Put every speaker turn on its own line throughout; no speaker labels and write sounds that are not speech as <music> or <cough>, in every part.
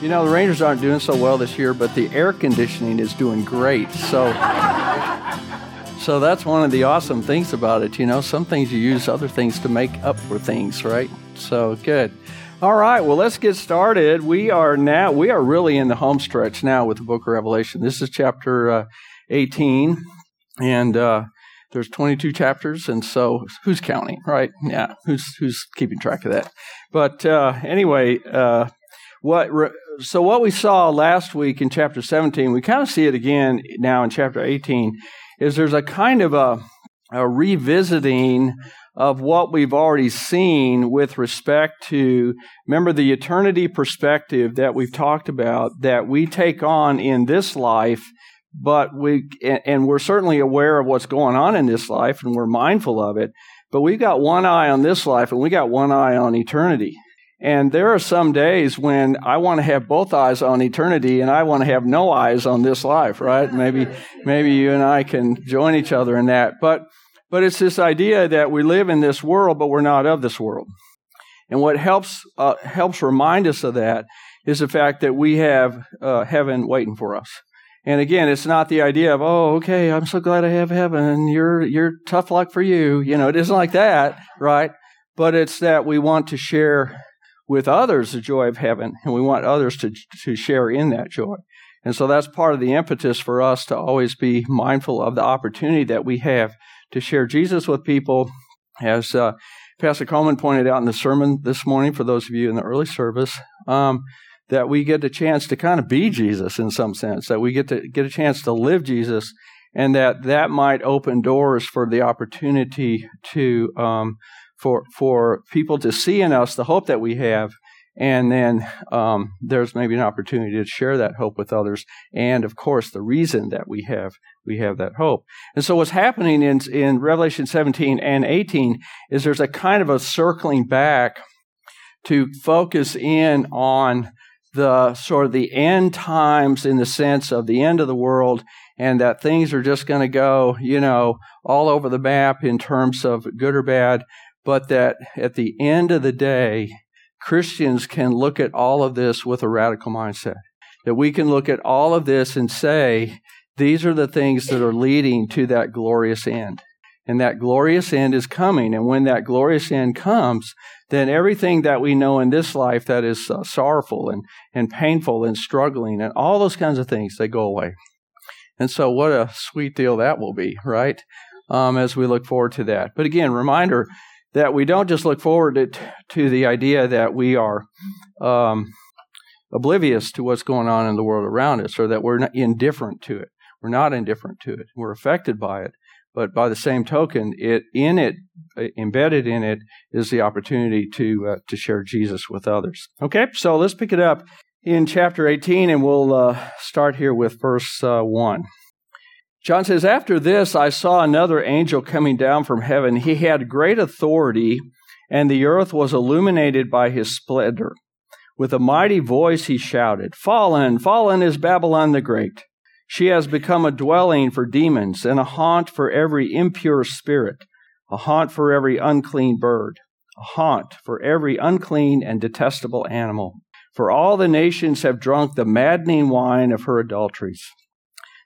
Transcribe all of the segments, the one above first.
You know, the Rangers aren't doing so well this year, but the air conditioning is doing great. So, so that's one of the awesome things about it. You know, some things you use other things to make up for things, right? So good. All right, well, let's get started. We are now, we are really in the home stretch now with the book of Revelation. This is chapter uh, 18, and uh, there's 22 chapters, and so who's counting, right? Yeah, who's who's keeping track of that? But uh, anyway, uh, what re- so what we saw last week in chapter 17, we kind of see it again now in chapter 18, is there's a kind of a, a revisiting of what we've already seen with respect to, remember the eternity perspective that we've talked about that we take on in this life, but we, and we're certainly aware of what's going on in this life and we're mindful of it, but we've got one eye on this life and we got one eye on eternity. And there are some days when I want to have both eyes on eternity and I want to have no eyes on this life, right? Maybe, maybe you and I can join each other in that. But, but it's this idea that we live in this world, but we're not of this world. And what helps, uh, helps remind us of that is the fact that we have uh, heaven waiting for us. And again, it's not the idea of, oh, okay, I'm so glad I have heaven. You're, you're tough luck for you. You know, it isn't like that, right? But it's that we want to share with others the joy of heaven, and we want others to, to share in that joy. And so that's part of the impetus for us to always be mindful of the opportunity that we have to share Jesus with people. As uh, Pastor Coleman pointed out in the sermon this morning, for those of you in the early service, um, that we get a chance to kind of be Jesus in some sense, that we get to get a chance to live Jesus, and that that might open doors for the opportunity to um, for for people to see in us the hope that we have, and then um, there's maybe an opportunity to share that hope with others, and of course the reason that we have we have that hope. And so what's happening in in Revelation 17 and 18 is there's a kind of a circling back to focus in on the sort of the end times in the sense of the end of the world and that things are just going to go, you know, all over the map in terms of good or bad but that at the end of the day, Christians can look at all of this with a radical mindset. That we can look at all of this and say, these are the things that are leading to that glorious end. And that glorious end is coming. And when that glorious end comes, then everything that we know in this life that is uh, sorrowful and, and painful and struggling and all those kinds of things, they go away. And so, what a sweet deal that will be, right? Um, as we look forward to that. But again, reminder that we don't just look forward to, to the idea that we are um, oblivious to what's going on in the world around us or that we're indifferent to it. We're not indifferent to it. We're affected by it. But by the same token, it in it, embedded in it, is the opportunity to uh, to share Jesus with others. Okay, so let's pick it up in chapter 18, and we'll uh, start here with verse uh, 1. John says, After this, I saw another angel coming down from heaven. He had great authority, and the earth was illuminated by his splendor. With a mighty voice, he shouted, Fallen, fallen is Babylon the Great. She has become a dwelling for demons and a haunt for every impure spirit, a haunt for every unclean bird, a haunt for every unclean and detestable animal. For all the nations have drunk the maddening wine of her adulteries.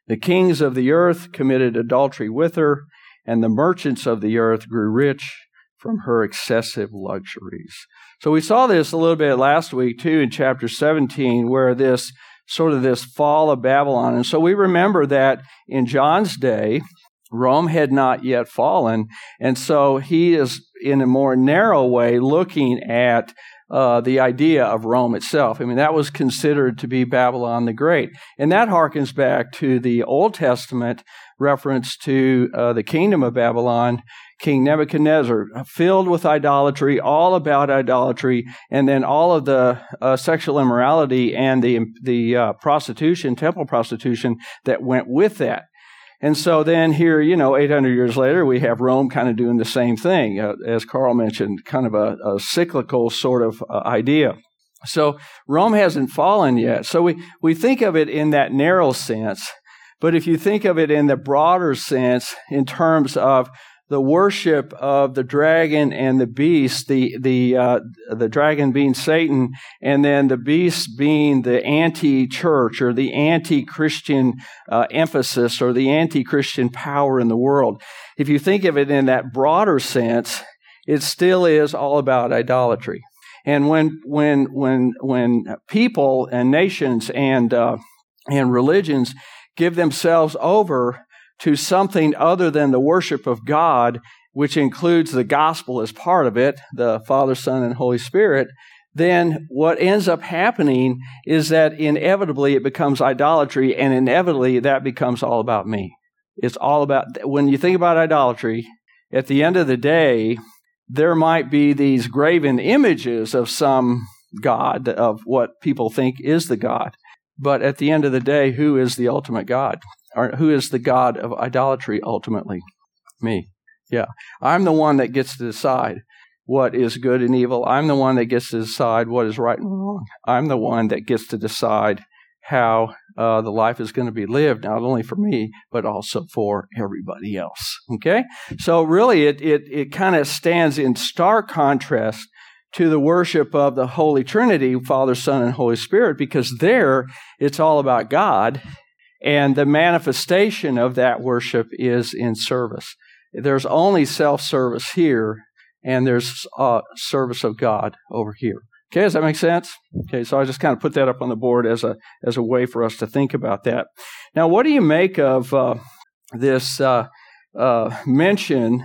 The kings of the earth committed adultery with her, and the merchants of the earth grew rich from her excessive luxuries. So we saw this a little bit last week too in chapter 17, where this sort of this fall of Babylon. And so we remember that in John's day, Rome had not yet fallen. And so he is in a more narrow way looking at uh, the idea of Rome itself. I mean, that was considered to be Babylon the Great. And that harkens back to the Old Testament reference to uh, the kingdom of Babylon, King Nebuchadnezzar, filled with idolatry, all about idolatry, and then all of the uh, sexual immorality and the, the uh, prostitution, temple prostitution that went with that. And so then here, you know, 800 years later, we have Rome kind of doing the same thing, uh, as Carl mentioned, kind of a, a cyclical sort of uh, idea. So Rome hasn't fallen yet. So we, we think of it in that narrow sense. But if you think of it in the broader sense, in terms of the worship of the dragon and the beast, the the uh, the dragon being Satan, and then the beast being the anti-church or the anti-Christian uh, emphasis or the anti-Christian power in the world. If you think of it in that broader sense, it still is all about idolatry. And when when when when people and nations and uh, and religions give themselves over to something other than the worship of God, which includes the gospel as part of it, the Father, Son, and Holy Spirit, then what ends up happening is that inevitably it becomes idolatry, and inevitably that becomes all about me. It's all about, when you think about idolatry, at the end of the day, there might be these graven images of some God, of what people think is the God. But at the end of the day, who is the ultimate God? Or who is the God of idolatry ultimately? Me. Yeah. I'm the one that gets to decide what is good and evil. I'm the one that gets to decide what is right and wrong. I'm the one that gets to decide how uh, the life is going to be lived, not only for me, but also for everybody else. Okay? So really, it, it, it kind of stands in stark contrast to the worship of the Holy Trinity, Father, Son, and Holy Spirit, because there it's all about God, and the manifestation of that worship is in service. There's only self service here, and there's uh, service of God over here. Okay, does that make sense? Okay, so I just kind of put that up on the board as a as a way for us to think about that. Now, what do you make of uh, this uh, uh mention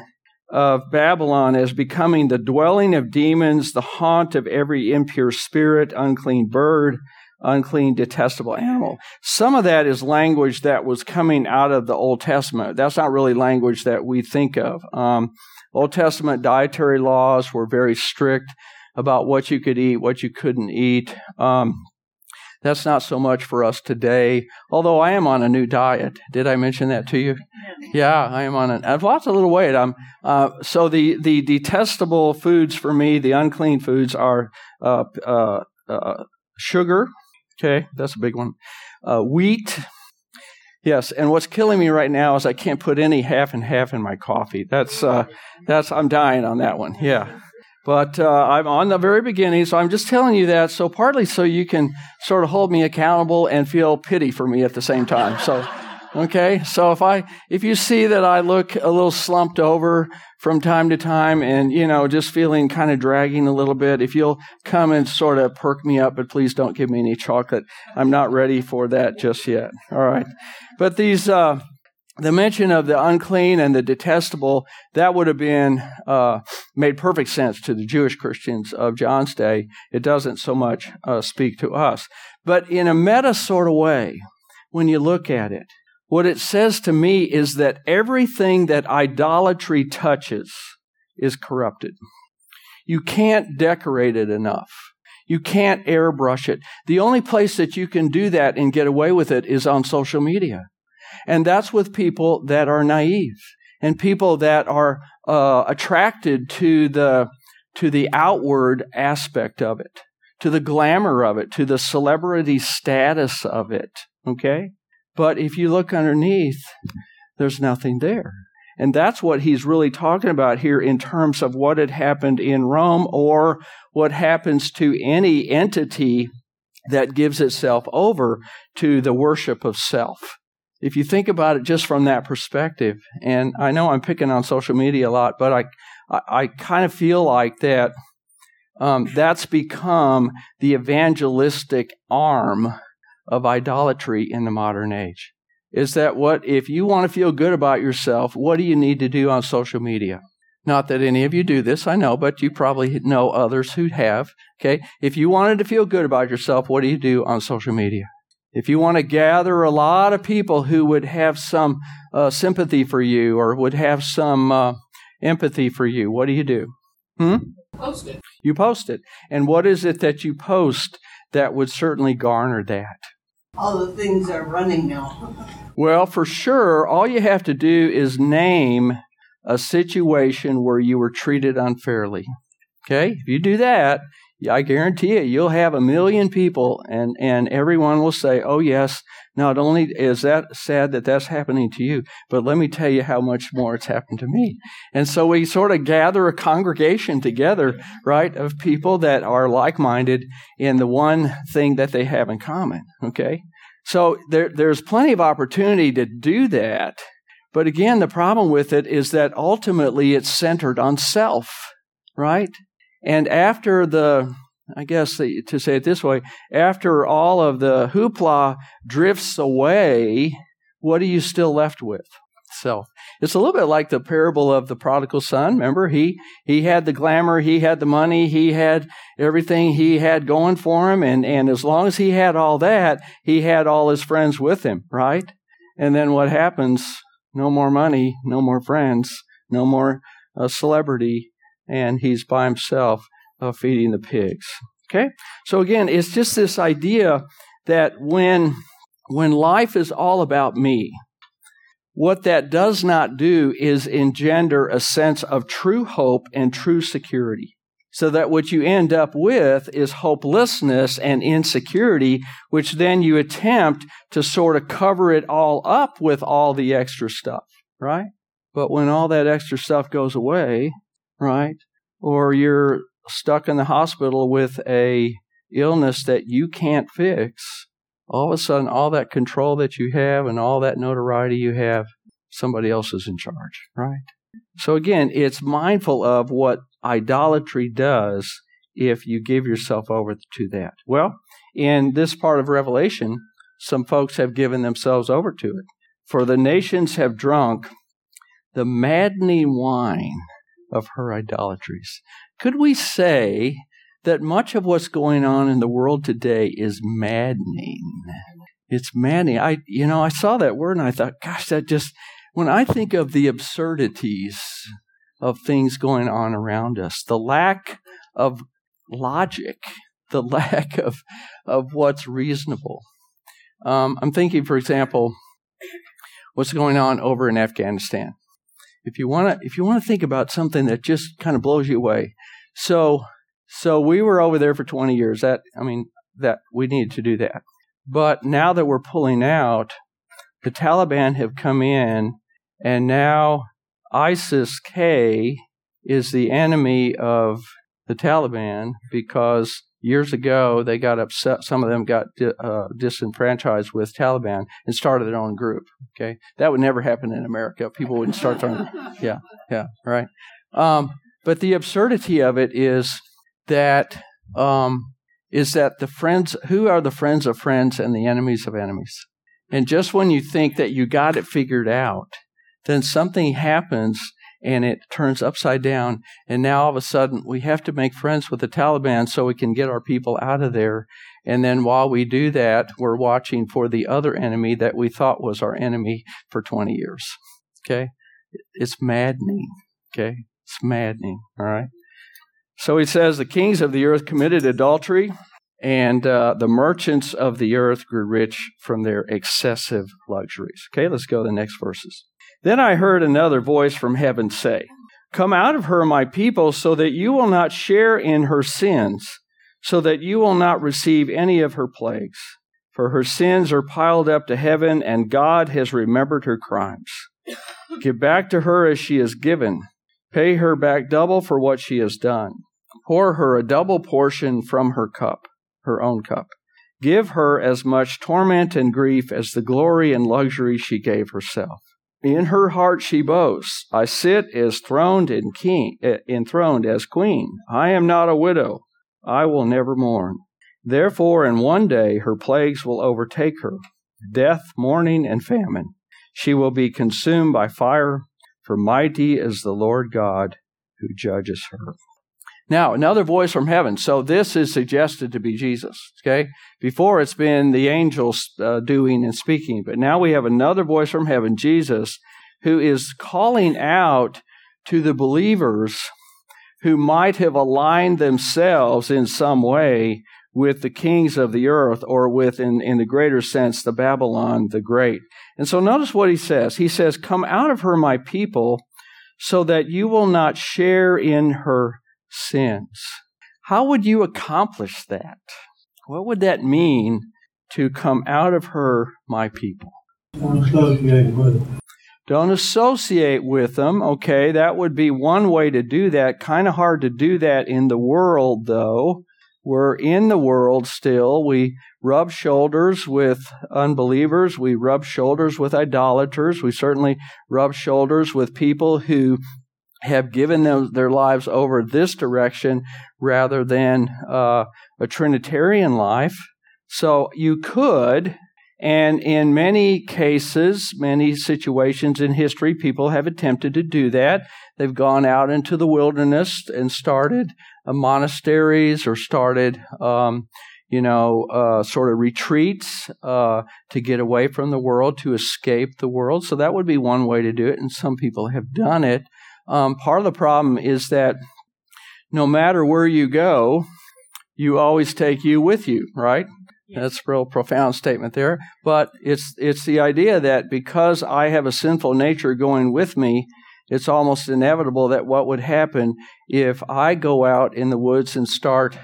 of Babylon as becoming the dwelling of demons, the haunt of every impure spirit, unclean bird, unclean, detestable animal. Some of that is language that was coming out of the Old Testament. That's not really language that we think of. Um, Old Testament dietary laws were very strict about what you could eat, what you couldn't eat. Um, that's not so much for us today, although I am on a new diet. Did I mention that to you? Yeah, I am on it. I've lost a little weight. I'm, uh, so the, the detestable foods for me, the unclean foods, are uh, uh, uh sugar. Okay, that's a big one. Uh, wheat. Yes, and what's killing me right now is I can't put any half and half in my coffee. That's uh, that's I'm dying on that one. Yeah. But uh, I'm on the very beginning, so I'm just telling you that. So partly so you can sort of hold me accountable and feel pity for me at the same time. So, okay. So if I if you see that I look a little slumped over from time to time, and you know just feeling kind of dragging a little bit, if you'll come and sort of perk me up, but please don't give me any chocolate. I'm not ready for that just yet. All right. But these. Uh, the mention of the unclean and the detestable, that would have been uh, made perfect sense to the Jewish Christians of John's day. It doesn't so much uh, speak to us. But in a meta sort of way, when you look at it, what it says to me is that everything that idolatry touches is corrupted. You can't decorate it enough. You can't airbrush it. The only place that you can do that and get away with it is on social media. And that's with people that are naive and people that are uh, attracted to the, to the outward aspect of it, to the glamour of it, to the celebrity status of it. Okay? But if you look underneath, there's nothing there. And that's what he's really talking about here in terms of what had happened in Rome or what happens to any entity that gives itself over to the worship of self if you think about it just from that perspective, and I know I'm picking on social media a lot, but I, I, I kind of feel like that um, that's become the evangelistic arm of idolatry in the modern age. Is that what, if you want to feel good about yourself, what do you need to do on social media? Not that any of you do this, I know, but you probably know others who have. Okay. If you wanted to feel good about yourself, what do you do on social media? If you want to gather a lot of people who would have some uh, sympathy for you or would have some uh, empathy for you, what do you do?
Hmm? Post it.
You post it. And what is it that you post that would certainly garner that?
All the things are running now. <laughs>
well, for sure, all you have to do is name a situation where you were treated unfairly. Okay? If you do that, I guarantee you, you'll have a million people, and, and everyone will say, Oh, yes, not only is that sad that that's happening to you, but let me tell you how much more it's happened to me. And so we sort of gather a congregation together, right, of people that are like minded in the one thing that they have in common, okay? So there, there's plenty of opportunity to do that. But again, the problem with it is that ultimately it's centered on self, right? And after the, I guess to say it this way, after all of the hoopla drifts away, what are you still left with? Self. It's a little bit like the parable of the prodigal son. Remember, he he had the glamour, he had the money, he had everything he had going for him, and and as long as he had all that, he had all his friends with him, right? And then what happens? No more money, no more friends, no more uh, celebrity, and he's by himself uh, feeding the pigs. Okay? So again, it's just this idea that when when life is all about me, what that does not do is engender a sense of true hope and true security. So that what you end up with is hopelessness and insecurity, which then you attempt to sort of cover it all up with all the extra stuff, right? But when all that extra stuff goes away, right? Or you're stuck in the hospital with a illness that you can't fix, all of a sudden all that control that you have and all that notoriety you have, somebody else is in charge, right? So again, it's mindful of what idolatry does if you give yourself over to that. Well, in this part of Revelation, some folks have given themselves over to it. For the nations have drunk the maddening wine of her idolatries. Could we say that much of what's going on in the world today is maddening? It's maddening. I, you know, I saw that word and I thought, gosh, that just, when I think of the absurdities of things going on around us, the lack of logic, the <laughs> lack of, of what's reasonable. Um, I'm thinking, for example, what's going on over in Afghanistan if you want to if you want to think about something that just kind of blows you away. So so we were over there for 20 years. That i mean that we needed to do that. But now that we're pulling out the taliban have come in and now isis k is the enemy of the taliban because years ago they got upset some of them got uh, disenfranchised with taliban and started their own group okay? That would never happen in america. People wouldn't start their own <laughs> yeah yeah right. Um, but the absurdity of it is that um, is that the friends who are the friends of friends and the enemies of enemies? And just when you think that you got it figured out then something happens and it turns upside down. And now all of a sudden we have to make friends with the Taliban so we can get our people out of there. And then while we do that, we're watching for the other enemy that we thought was our enemy for 20 years. Okay? It's maddening. Okay? It's maddening. All right? So he says the kings of the earth committed adultery, and uh, the merchants of the earth grew rich from their excessive luxuries. Okay, let's go to the next verses. Then I heard another voice from heaven say, Come out of her, my people, so that you will not share in her sins, so that you will not receive any of her plagues. For her sins are piled up to heaven, and God has remembered her crimes. Give back to her as she has given. Pay her back double for what she has done. Pour her a double portion from her cup, her own cup. Give her as much torment and grief as the glory and luxury she gave herself. In her heart she boasts, I sit as throned and king, eh, enthroned as queen. I am not a widow. I will never mourn. Therefore, in one day her plagues will overtake her death, mourning, and famine. She will be consumed by fire, for mighty is the Lord God who judges her. Now, another voice from heaven. So this is suggested to be Jesus. Okay. Before it's been the angels uh, doing and speaking, but now we have another voice from heaven, Jesus, who is calling out to the believers who might have aligned themselves in some way with the kings of the earth or with, in, in the greater sense, the Babylon the Great. And so notice what he says. He says, Come out of her, my people, so that you will not share in her sins. how would you accomplish that? What would that mean to come out of her, my people?
Don't associate with them.
Don't associate with them. Okay, that would be one way to do that. Kind of hard to do that in the world, though. We're in the world still. We rub shoulders with unbelievers. We rub shoulders with idolaters. We certainly rub shoulders with people who have given them their lives over this direction rather than uh, a Trinitarian life. So you could, and in many cases, many situations in history, people have attempted to do that. They've gone out into the wilderness and started uh, monasteries or started, um, you know, uh, sort of retreats uh, to get away from the world, to escape the world. So that would be one way to do it, and some people have done it. Um, part of the problem is that no matter where you go, you always take you with you, right? That's a real profound statement there. But it's it's the idea that because I have a sinful nature going with me, it's almost inevitable that what would happen if I go out in the woods and start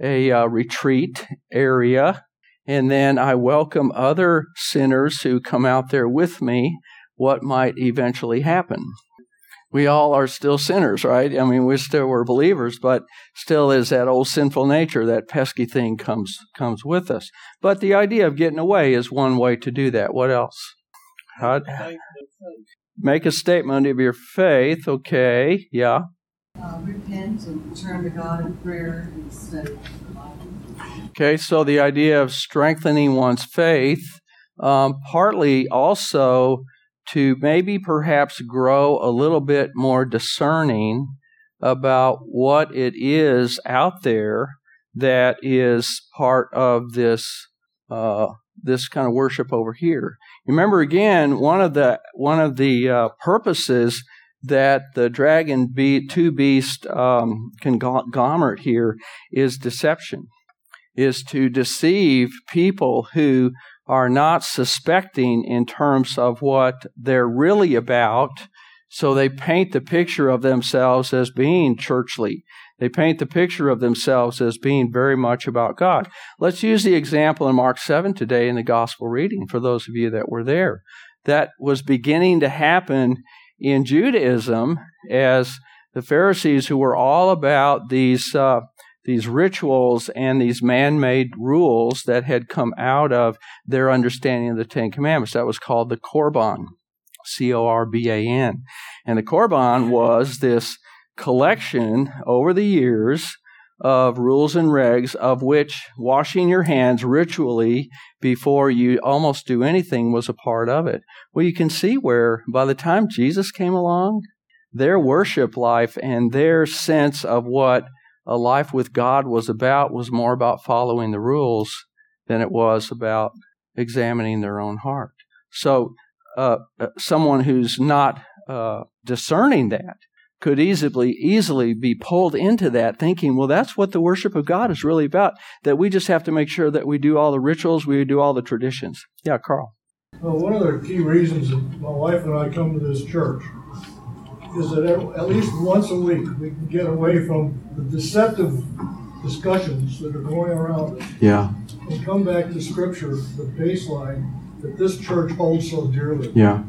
a uh, retreat area, and then I welcome other sinners who come out there with me, what might eventually happen? We all are still sinners, right? I mean, we still were believers, but still is that old sinful nature, that pesky thing comes comes with us. But the idea of getting away is one way to do that. What else? Make a statement of your faith. Okay, yeah.
Uh, repent and turn to God in prayer and study.
Okay, so the idea of strengthening one's faith, um, partly also to maybe perhaps grow a little bit more discerning about what it is out there that is part of this uh, this kind of worship over here. Remember again, one of the one of the uh, purposes that the dragon be, two beast um, conglomerate here is deception, is to deceive people who are not suspecting in terms of what they're really about. So they paint the picture of themselves as being churchly. They paint the picture of themselves as being very much about God. Let's use the example in Mark 7 today in the gospel reading for those of you that were there. That was beginning to happen in Judaism as the Pharisees, who were all about these uh, these rituals and these man made rules that had come out of their understanding of the Ten Commandments. That was called the Corban, C O R B A N. And the Corban was this collection over the years of rules and regs of which washing your hands ritually before you almost do anything was a part of it. Well, you can see where by the time Jesus came along, their worship life and their sense of what a life with God was about was more about following the rules than it was about examining their own heart. So, uh, uh, someone who's not uh, discerning that could easily easily be pulled into that thinking well that's what the worship of god is really about that we just have to make sure that we do all the rituals we do all the traditions yeah carl
well one of the key reasons that my wife and i come to this church is that at least once a week we can get away from the deceptive discussions that are going around us.
Yeah.
And come back to Scripture, the baseline that this church holds so dearly.
Yeah.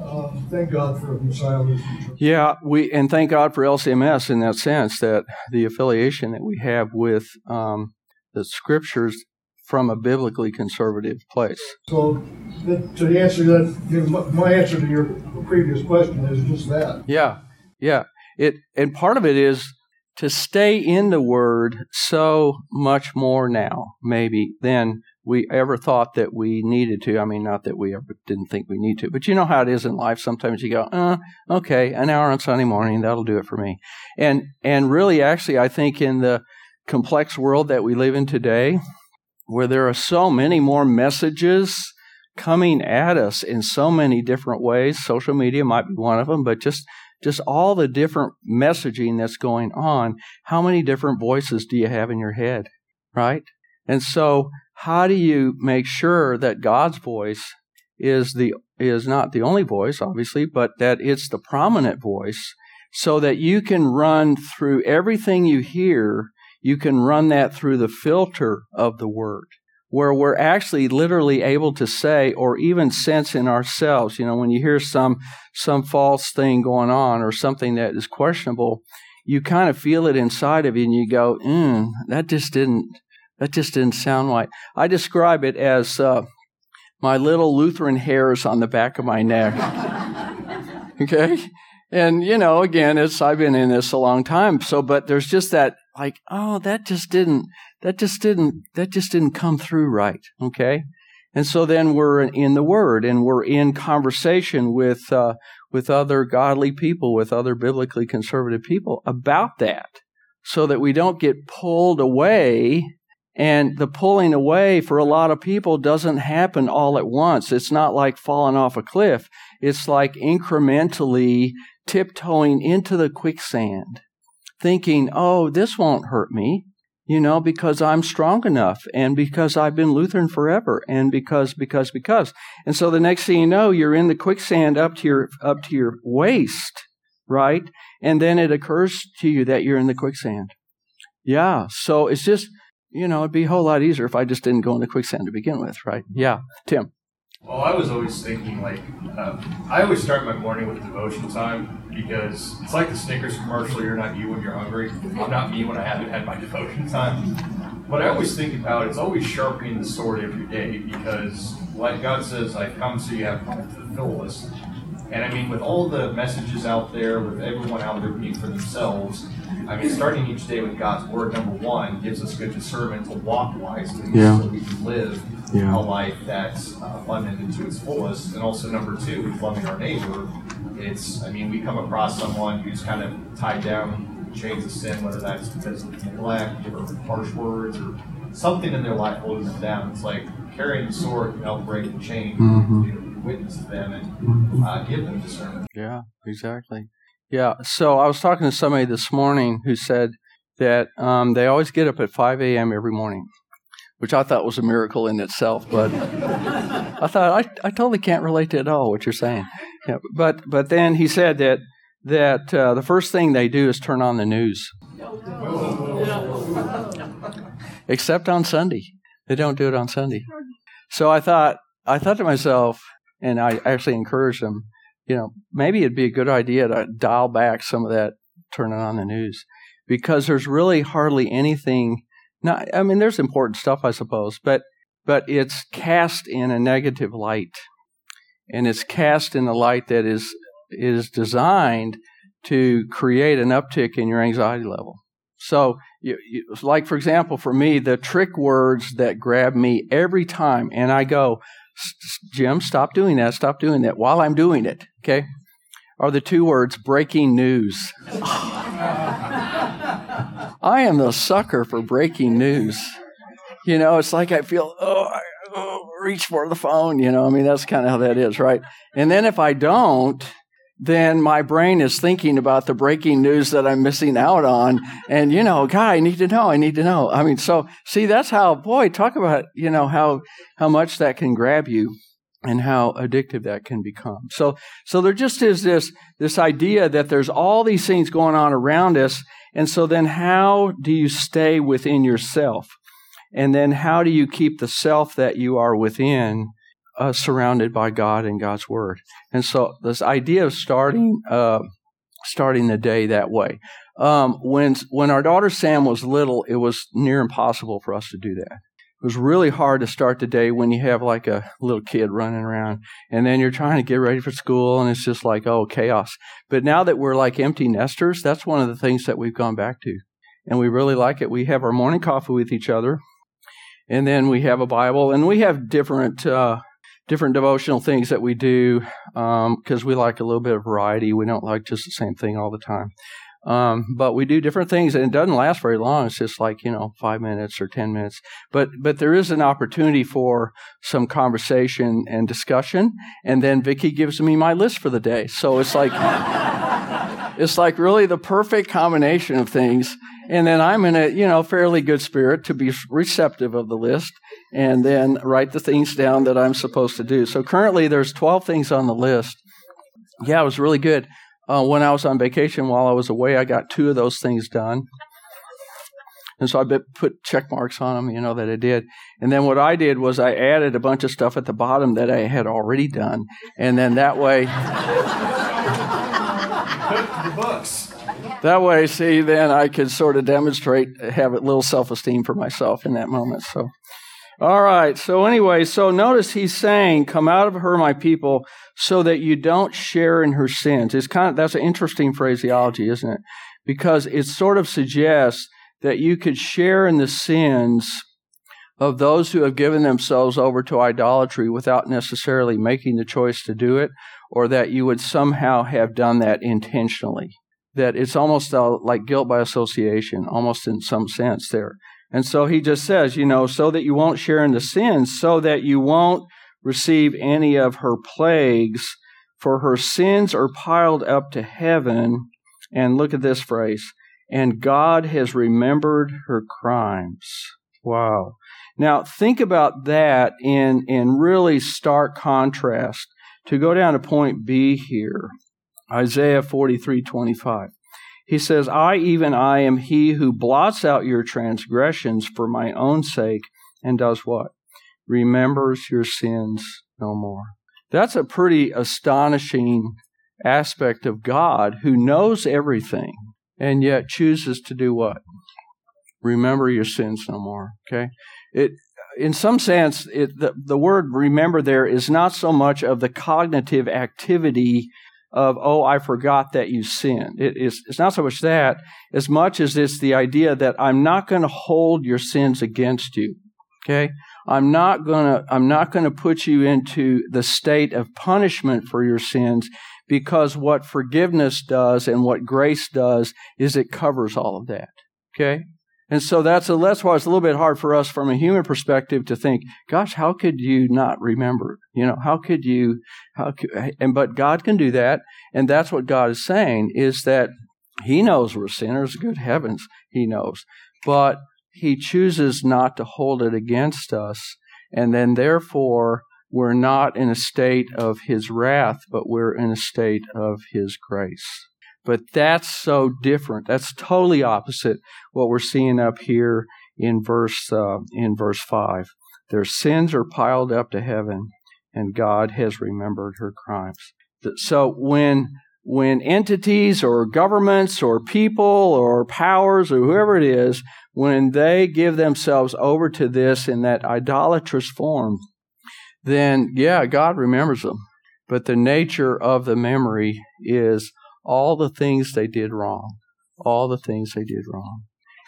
Uh, thank God for Messiah Lutheran Church.
Yeah, we and thank God for LCMS in that sense that the affiliation that we have with um, the Scriptures from a biblically conservative place.
So, to answer that, my answer to your previous question is just that.
Yeah, yeah. It and part of it is to stay in the Word so much more now, maybe than we ever thought that we needed to. I mean, not that we ever didn't think we need to, but you know how it is in life. Sometimes you go, uh, okay, an hour on Sunday morning, that'll do it for me. And and really, actually, I think in the complex world that we live in today, where there are so many more messages coming at us in so many different ways. Social media might be one of them, but just just all the different messaging that's going on. How many different voices do you have in your head, right? And so, how do you make sure that God's voice is the is not the only voice, obviously, but that it's the prominent voice, so that you can run through everything you hear you can run that through the filter of the Word, where we're actually literally able to say or even sense in ourselves, you know, when you hear some, some false thing going on or something that is questionable, you kind of feel it inside of you and you go, mm, that just didn't, that just didn't sound right. I describe it as uh, my little Lutheran hairs on the back of my neck. <laughs> okay? And, you know, again, it's, I've been in this a long time. So, but there's just that, like, oh, that just didn't, that just didn't, that just didn't come through right. Okay? And so then we're in the Word and we're in conversation with, uh, with other godly people, with other biblically conservative people about that so that we don't get pulled away and the pulling away for a lot of people doesn't happen all at once. It's not like falling off a cliff. It's like incrementally tiptoeing into the quicksand, thinking, oh, this won't hurt me, you know, because I'm strong enough and because I've been Lutheran forever and because, because, because. And so the next thing you know, you're in the quicksand up to your, up to your waist, right? And then it occurs to you that you're in the quicksand. Yeah. So it's just, you know, it'd be a whole lot easier if I just didn't go in the quicksand to begin with, right? Yeah, Tim.
Well, I was always thinking like, um, I always start my morning with devotion time because it's like the Snickers commercial. You're not you when you're hungry. I'm not me when I haven't had my <laughs> devotion time. What I always think about is always sharpening the sword every day because, like God says, I've come so you have to the fullest. And I mean, with all the messages out there, with everyone out there being for themselves, I mean, starting each day with God's word, number one, gives us good discernment to walk wisely yeah. so we can live yeah. a life that's uh, abundant into its fullest. And also, number two, with loving our neighbor, it's, I mean, we come across someone who's kind of tied down chains of sin, whether that's because of neglect or harsh words or something in their life holding them down. It's like carrying the sword can help break the chain, mm-hmm. you know, witness to them and mm-hmm. uh, give them discernment.
Yeah, exactly. Yeah. So I was talking to somebody this morning who said that um, they always get up at 5 a.m. every morning, which I thought was a miracle in itself. But I thought I, I totally can't relate to it at all what you're saying. Yeah, but but then he said that that uh, the first thing they do is turn on the news, except on Sunday. They don't do it on Sunday. So I thought I thought to myself, and I actually encouraged them you know, maybe it'd be a good idea to dial back some of that turning on the news because there's really hardly anything. Not, I mean, there's important stuff, I suppose, but but it's cast in a negative light, and it's cast in a light that is is designed to create an uptick in your anxiety level. So, you, you, like for example, for me, the trick words that grab me every time, and I go, Jim, stop doing that, stop doing that while I'm doing it, okay? Are the two words breaking news. <laughs> I am the sucker for breaking news. You know, it's like I feel, oh, I oh, reach for the phone, you know, I mean, that's kind of how that is, right? And then if I don't, then my brain is thinking about the breaking news that I'm missing out on. And, you know, God, I need to know. I need to know. I mean, so see, that's how, boy, talk about, you know, how, how much that can grab you and how addictive that can become. So, so there just is this, this idea that there's all these things going on around us. And so then how do you stay within yourself? And then how do you keep the self that you are within uh, surrounded by God and God's Word. And so this idea of starting uh, starting the day that way. Um, when when our daughter Sam was little, it was near impossible for us to do that. It was really hard to start the day when you have like a little kid running around and then you're trying to get ready for school and it's just like, oh, chaos. But now that we're like empty nesters, that's one of the things that we've gone back to. And we really like it. We have our morning coffee with each other and then we have a Bible and we have different, uh, different devotional things that we do because um, we like a little bit of variety. We don't like just the same thing all the time. Um, but we do different things, and it doesn't last very long. It's just like you know, five minutes or ten minutes. But but there is an opportunity for some conversation and discussion, and then Vicky gives me my list for the day. So it's like <laughs> it's like really the perfect combination of things. And then I'm in a you know fairly good spirit to be receptive of the list, and then write the things down that I'm supposed to do. So currently there's 12 things on the list. Yeah, it was really good. Uh, when I was on vacation while I was away, I got two of those things done. And so I put check marks on them, you know, that I did. And then what I did was I added a bunch of stuff at the bottom that I had already done. And then that way.
the books.
That way, see, then I could sort of demonstrate, have a little self esteem for myself in that moment. So, all right. So, anyway, so notice he's saying, Come out of her, my people, so that you don't share in her sins. It's kind of, that's an interesting phraseology, isn't it? Because it sort of suggests that you could share in the sins of those who have given themselves over to idolatry without necessarily making the choice to do it, or that you would somehow have done that intentionally that it's almost uh, like guilt by association, almost in some sense there. And so he just says, you know, so that you won't share in the sins, so that you won't receive any of her plagues, for her sins are piled up to heaven. And look at this phrase, and God has remembered her crimes. Wow. Now think about that in, in really stark contrast. To go down to point B here, Isaiah 43:25. He says, "I even I am he who blots out your transgressions for my own sake and does what? Remembers your sins no more." That's a pretty astonishing aspect of God who knows everything and yet chooses to do what? Remember your sins no more. Okay? It in some sense, it, the, the word remember there is not so much of the cognitive activity of, oh, I forgot that you sinned. It is, it's not so much that as much as it's the idea that I'm not going to hold your sins against you. Okay? I'm not to, I'm not going to put you into the state of punishment for your sins because what forgiveness does and what grace does is it covers all of that. Okay? And so that's a, that's why it's a little bit hard for us from a human perspective to think, gosh, how could you not remember? You know, how could you, how could, and, but God can do that. And that's what God is saying is that he knows we're sinners. Good heavens, he knows. But he chooses not to hold it against us. And then therefore, we're not in a state of his wrath, but we're in a state of his grace. But that's so different. That's totally opposite what we're seeing up here in verse uh, in verse five. Their sins are piled up to heaven, and God has remembered her crimes. So when when entities or governments or people or powers or whoever it is, when they give themselves over to this in that idolatrous form, then yeah, God remembers them. But the nature of the memory is all the things they did wrong. All the things they did wrong.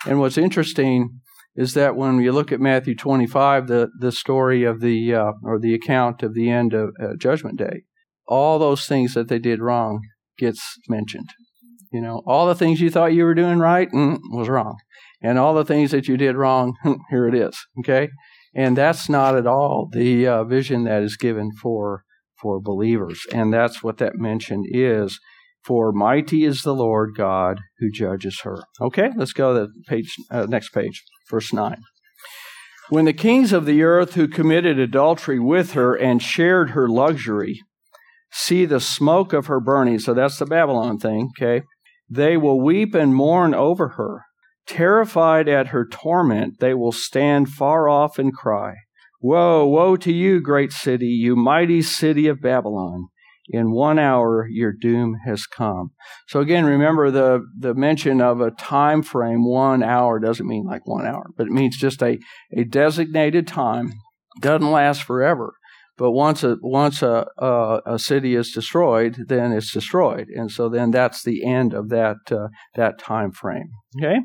And what's interesting is that when you look at Matthew 25, the, the story of the, uh, or the account of the end of uh, Judgment Day, all those things that they did wrong gets mentioned. You know, all the things you thought you were doing right mm, was wrong. And all the things that you did wrong, <laughs> here it is. Okay? And that's not at all the uh, vision that is given for for believers. And that's what that mention is for mighty is the Lord God who judges her. Okay, let's go to the page, uh, next page, verse 9. When the kings of the earth who committed adultery with her and shared her luxury see the smoke of her burning, so that's the Babylon thing, okay, they will weep and mourn over her. Terrified at her torment, they will stand far off and cry, Woe, woe to you, great city, you mighty city of Babylon! In one hour your doom has come. So again, remember the, the mention of a time frame, one hour doesn't mean like one hour, but it means just a, a designated time. Doesn't last forever. But once a once a, a, a city is destroyed, then it's destroyed, and so then that's the end of that uh, that time frame. Okay,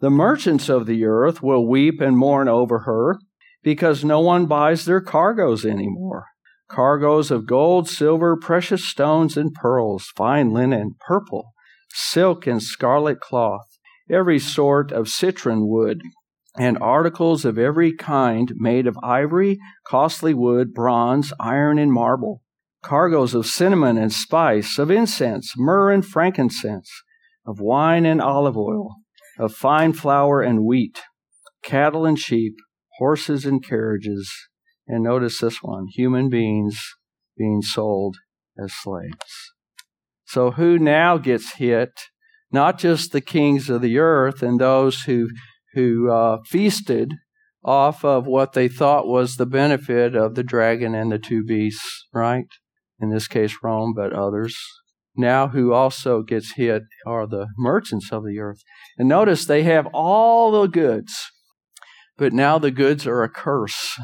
the merchants of the earth will weep and mourn over her, because no one buys their cargoes anymore cargoes of gold, silver, precious stones, and pearls, fine linen, purple, silk, and scarlet cloth, every sort of citron wood, and articles of every kind made of ivory, costly wood, bronze, iron, and marble, cargoes of cinnamon and spice, of incense, myrrh and frankincense, of wine and olive oil, of fine flour and wheat, cattle and sheep, horses and carriages, and notice this one human beings being sold as slaves. So, who now gets hit? Not just the kings of the earth and those who, who uh, feasted off of what they thought was the benefit of the dragon and the two beasts, right? In this case, Rome, but others. Now, who also gets hit are the merchants of the earth. And notice they have all the goods, but now the goods are a curse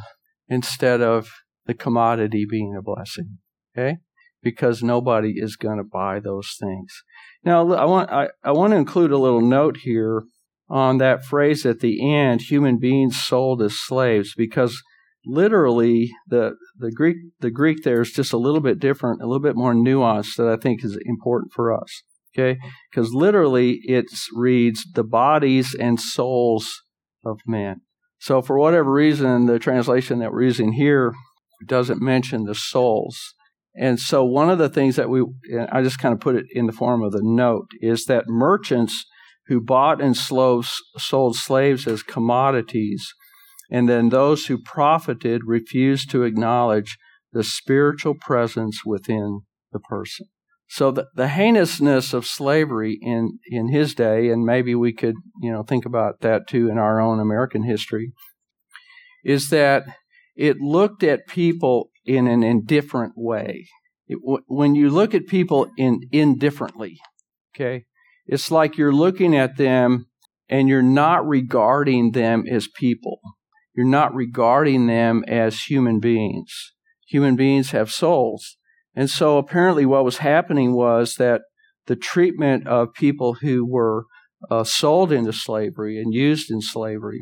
instead of the commodity being a blessing. Okay? Because nobody is going to buy those things. Now, I want, I, I want to include a little note here on that phrase at the end, human beings sold as slaves, because literally the the Greek the Greek there is just a little bit different, a little bit more nuanced that I think is important for us. Okay, because literally it reads the bodies and souls of men. So for whatever reason, the translation that we're using here doesn't mention the souls. And so one of the things that we I just kind of put it in the form of the note is that merchants who bought and sold slaves as commodities, and then those who profited refused to acknowledge the spiritual presence within the person. So the, the heinousness of slavery in, in his day, and maybe we could, you know, think about that too in our own American history, is that it looked at people in an indifferent way. It, when you look at people in indifferently, okay, it's like you're looking at them and you're not regarding them as people. You're not regarding them as human beings. Human beings have souls. And so apparently what was happening was that the treatment of people who were uh, sold into slavery and used in slavery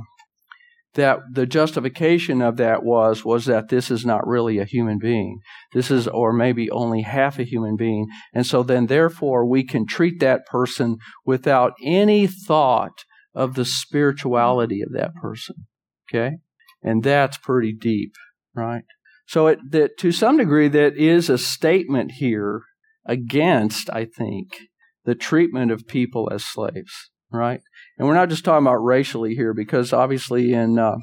that the justification of that was was that this is not really a human being. This is or maybe only half a human being. And so then therefore we can treat that person without any thought of the spirituality of that person. Okay? And that's pretty deep right so it that to some degree that is a statement here against i think the treatment of people as slaves right? And we're not just talking about racially here, because obviously in uh,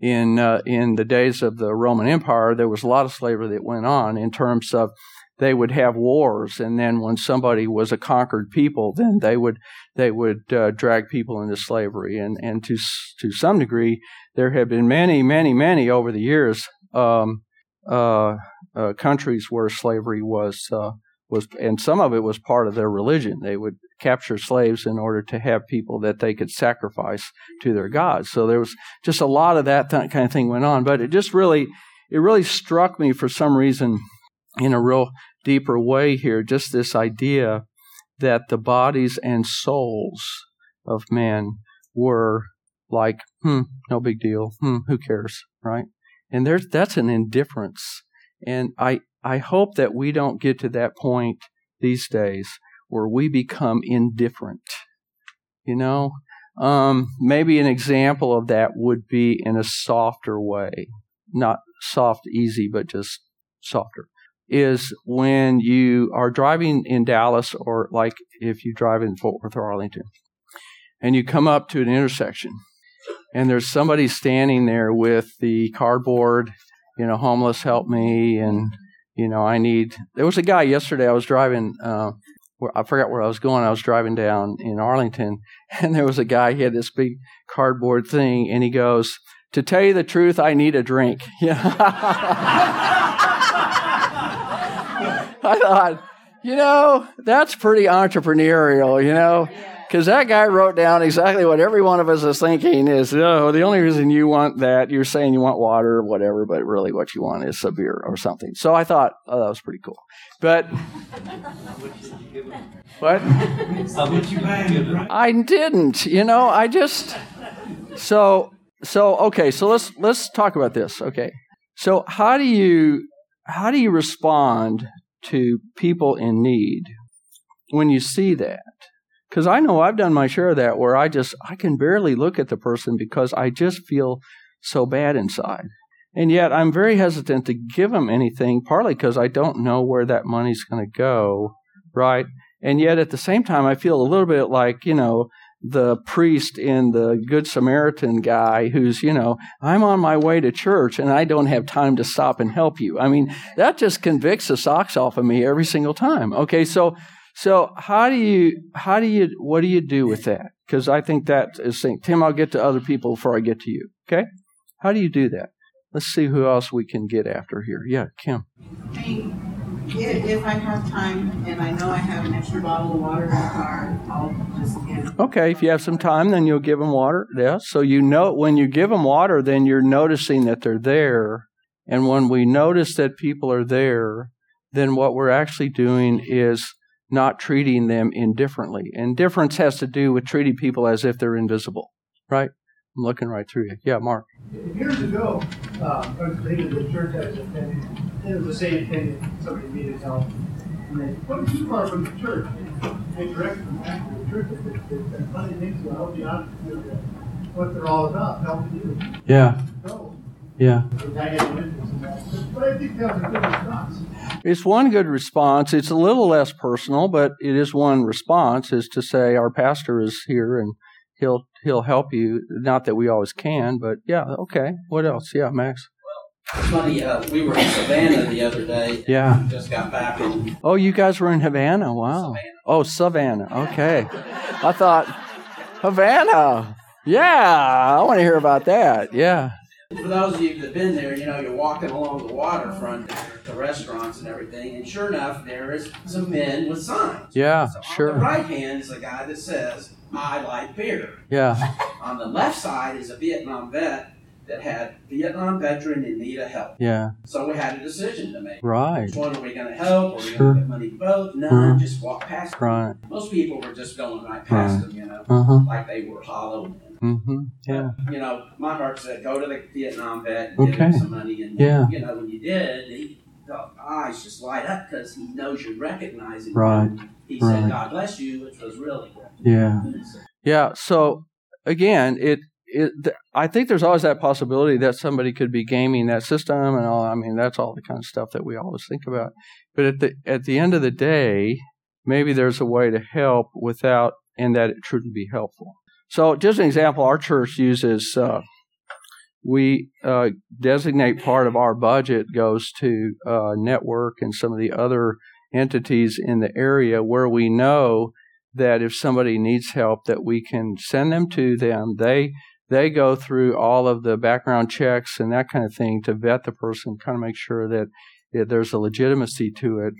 in uh, in the days of the Roman Empire, there was a lot of slavery that went on in terms of they would have wars, and then when somebody was a conquered people, then they would they would uh, drag people into slavery, and and to to some degree, there have been many, many, many over the years um, uh, uh, countries where slavery was uh, was, and some of it was part of their religion. They would capture slaves in order to have people that they could sacrifice to their gods. So there was just a lot of that th- kind of thing went on. But it just really, it really struck me for some reason in a real deeper way here, just this idea that the bodies and souls of men were like, hmm, no big deal. Hmm, who cares, right? And there's that's an indifference. And I I hope that we don't get to that point these days where we become indifferent. You know, um, maybe an example of that would be in a softer way, not soft, easy, but just softer. Is when you are driving in Dallas, or like if you drive in Fort Worth or Arlington, and you come up to an intersection, and there's somebody standing there with the cardboard, you know, homeless help me, and you know, I need. There was a guy yesterday. I was driving. Uh, I forgot where I was going. I was driving down in Arlington, <laughs> and there was a guy. He had this big cardboard thing, and he goes, "To tell you the truth, I need a drink." <laughs> Yeah. <laughs> I thought, you know, that's pretty entrepreneurial. You know. Because that guy wrote down exactly what every one of us is thinking is, oh, the only reason you want that, you're saying you want water or whatever, but really what you want is a beer or something. So I thought, oh, that was pretty cool. But. what? I didn't. You know, I just. So, so, okay, so let's, let's talk about this. Okay. So how do you, how do you respond to people in need when you see that? Because I know I've done my share of that where I just, I can barely look at the person because I just feel so bad inside. And yet I'm very hesitant to give them anything, partly because I don't know where that money's going to go, right? And yet at the same time, I feel a little bit like, you know, the priest in the Good Samaritan guy who's, you know, I'm on my way to church and I don't have time to stop and help you. I mean, that just convicts the socks off of me every single time. Okay, so so how do you how do you what do you do with that? because I think that is saying, Tim, I'll get to other people before I get to you. Okay? How do you do that? Let's see who else we can get after here. Yeah, Kim.
Hey, if, if I have time and I know I have an extra bottle of water in the car, I'll just get
Okay, if you have some time, then you'll give them water. Yeah. So you know when you give them water, then you're noticing that they're there. And when we notice that people are there, then what we're actually doing is not treating them indifferently. Indifference has to do with treating people as if they're invisible, right? I'm looking right through you. Yeah, Mark.
Years ago, uh, I was leading the church I was attending, and it was the same thing, somebody needed help. And they, what too far from the church? They directed them back to the church. They said, funny things will help you out what they're all about, helping you
Yeah,
grow.
Yeah.
And I had an interest in that. But I think that was a good response.
It's one good response. It's a little less personal, but it is one response is to say our pastor is here and he'll he'll help you. Not that we always can, but yeah, okay. What else? Yeah, Max.
It's funny, uh, we were in Savannah the other day.
Yeah.
Just got back and
Oh, you guys were in Havana. Wow. Oh, Savannah. Okay. I thought Havana. Yeah, I want to hear about that. Yeah.
For those of you that have been there, you know, you're walking along the waterfront, the restaurants and everything, and sure enough, there is some men with signs.
Yeah,
So on
sure.
the right hand is a guy that says, I like beer.
Yeah.
On the left side is a Vietnam vet that had Vietnam veteran in need of help.
Yeah.
So we had a decision to make.
Right.
Which one are we going to help? Are we
Sure.
going to get money both? No,
Mhm.
just walk past them.
Right.
Most people were just going right past them, you know,
Uh huh.
like they were hollow men.
Mm-hmm. Yeah.
You know, my heart said, go to the Vietnam vet and give
Okay.
him some money. And,
Yeah.
you know, when you did, he, the eyes just light up because he knows you recognize him.
Right.
He
Right.
said, God bless you, which was really good.
Yeah. Yeah. So again, it it th- I think there's always that possibility that somebody could be gaming that system and all. I mean, that's all the kind of stuff that we always think about. But at the at the end of the day, maybe there's a way to help without and that it truly be helpful. So, just an example, our church uses. Uh, we uh, designate part of our budget goes to uh, network and some of the other entities in the area where we know that if somebody needs help that we can send them to them they they go through all of the background checks and that kind of thing to vet the person kind of make sure that, that there's a legitimacy to it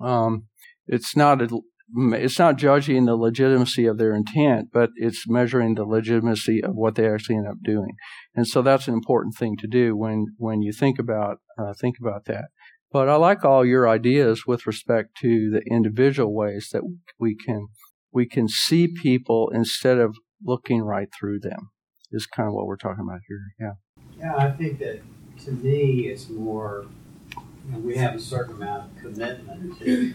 um, it's not a, it's not judging the legitimacy of their intent but it's measuring the legitimacy of what they actually end up doing and so that's an important thing to do when when you think about uh, think about that but I like all your ideas with respect to the individual ways that we can we can see people instead of looking right through them. Is kind of what we're talking about here. Yeah.
Yeah, I think that to me, it's more, you know, we have a certain amount of commitment to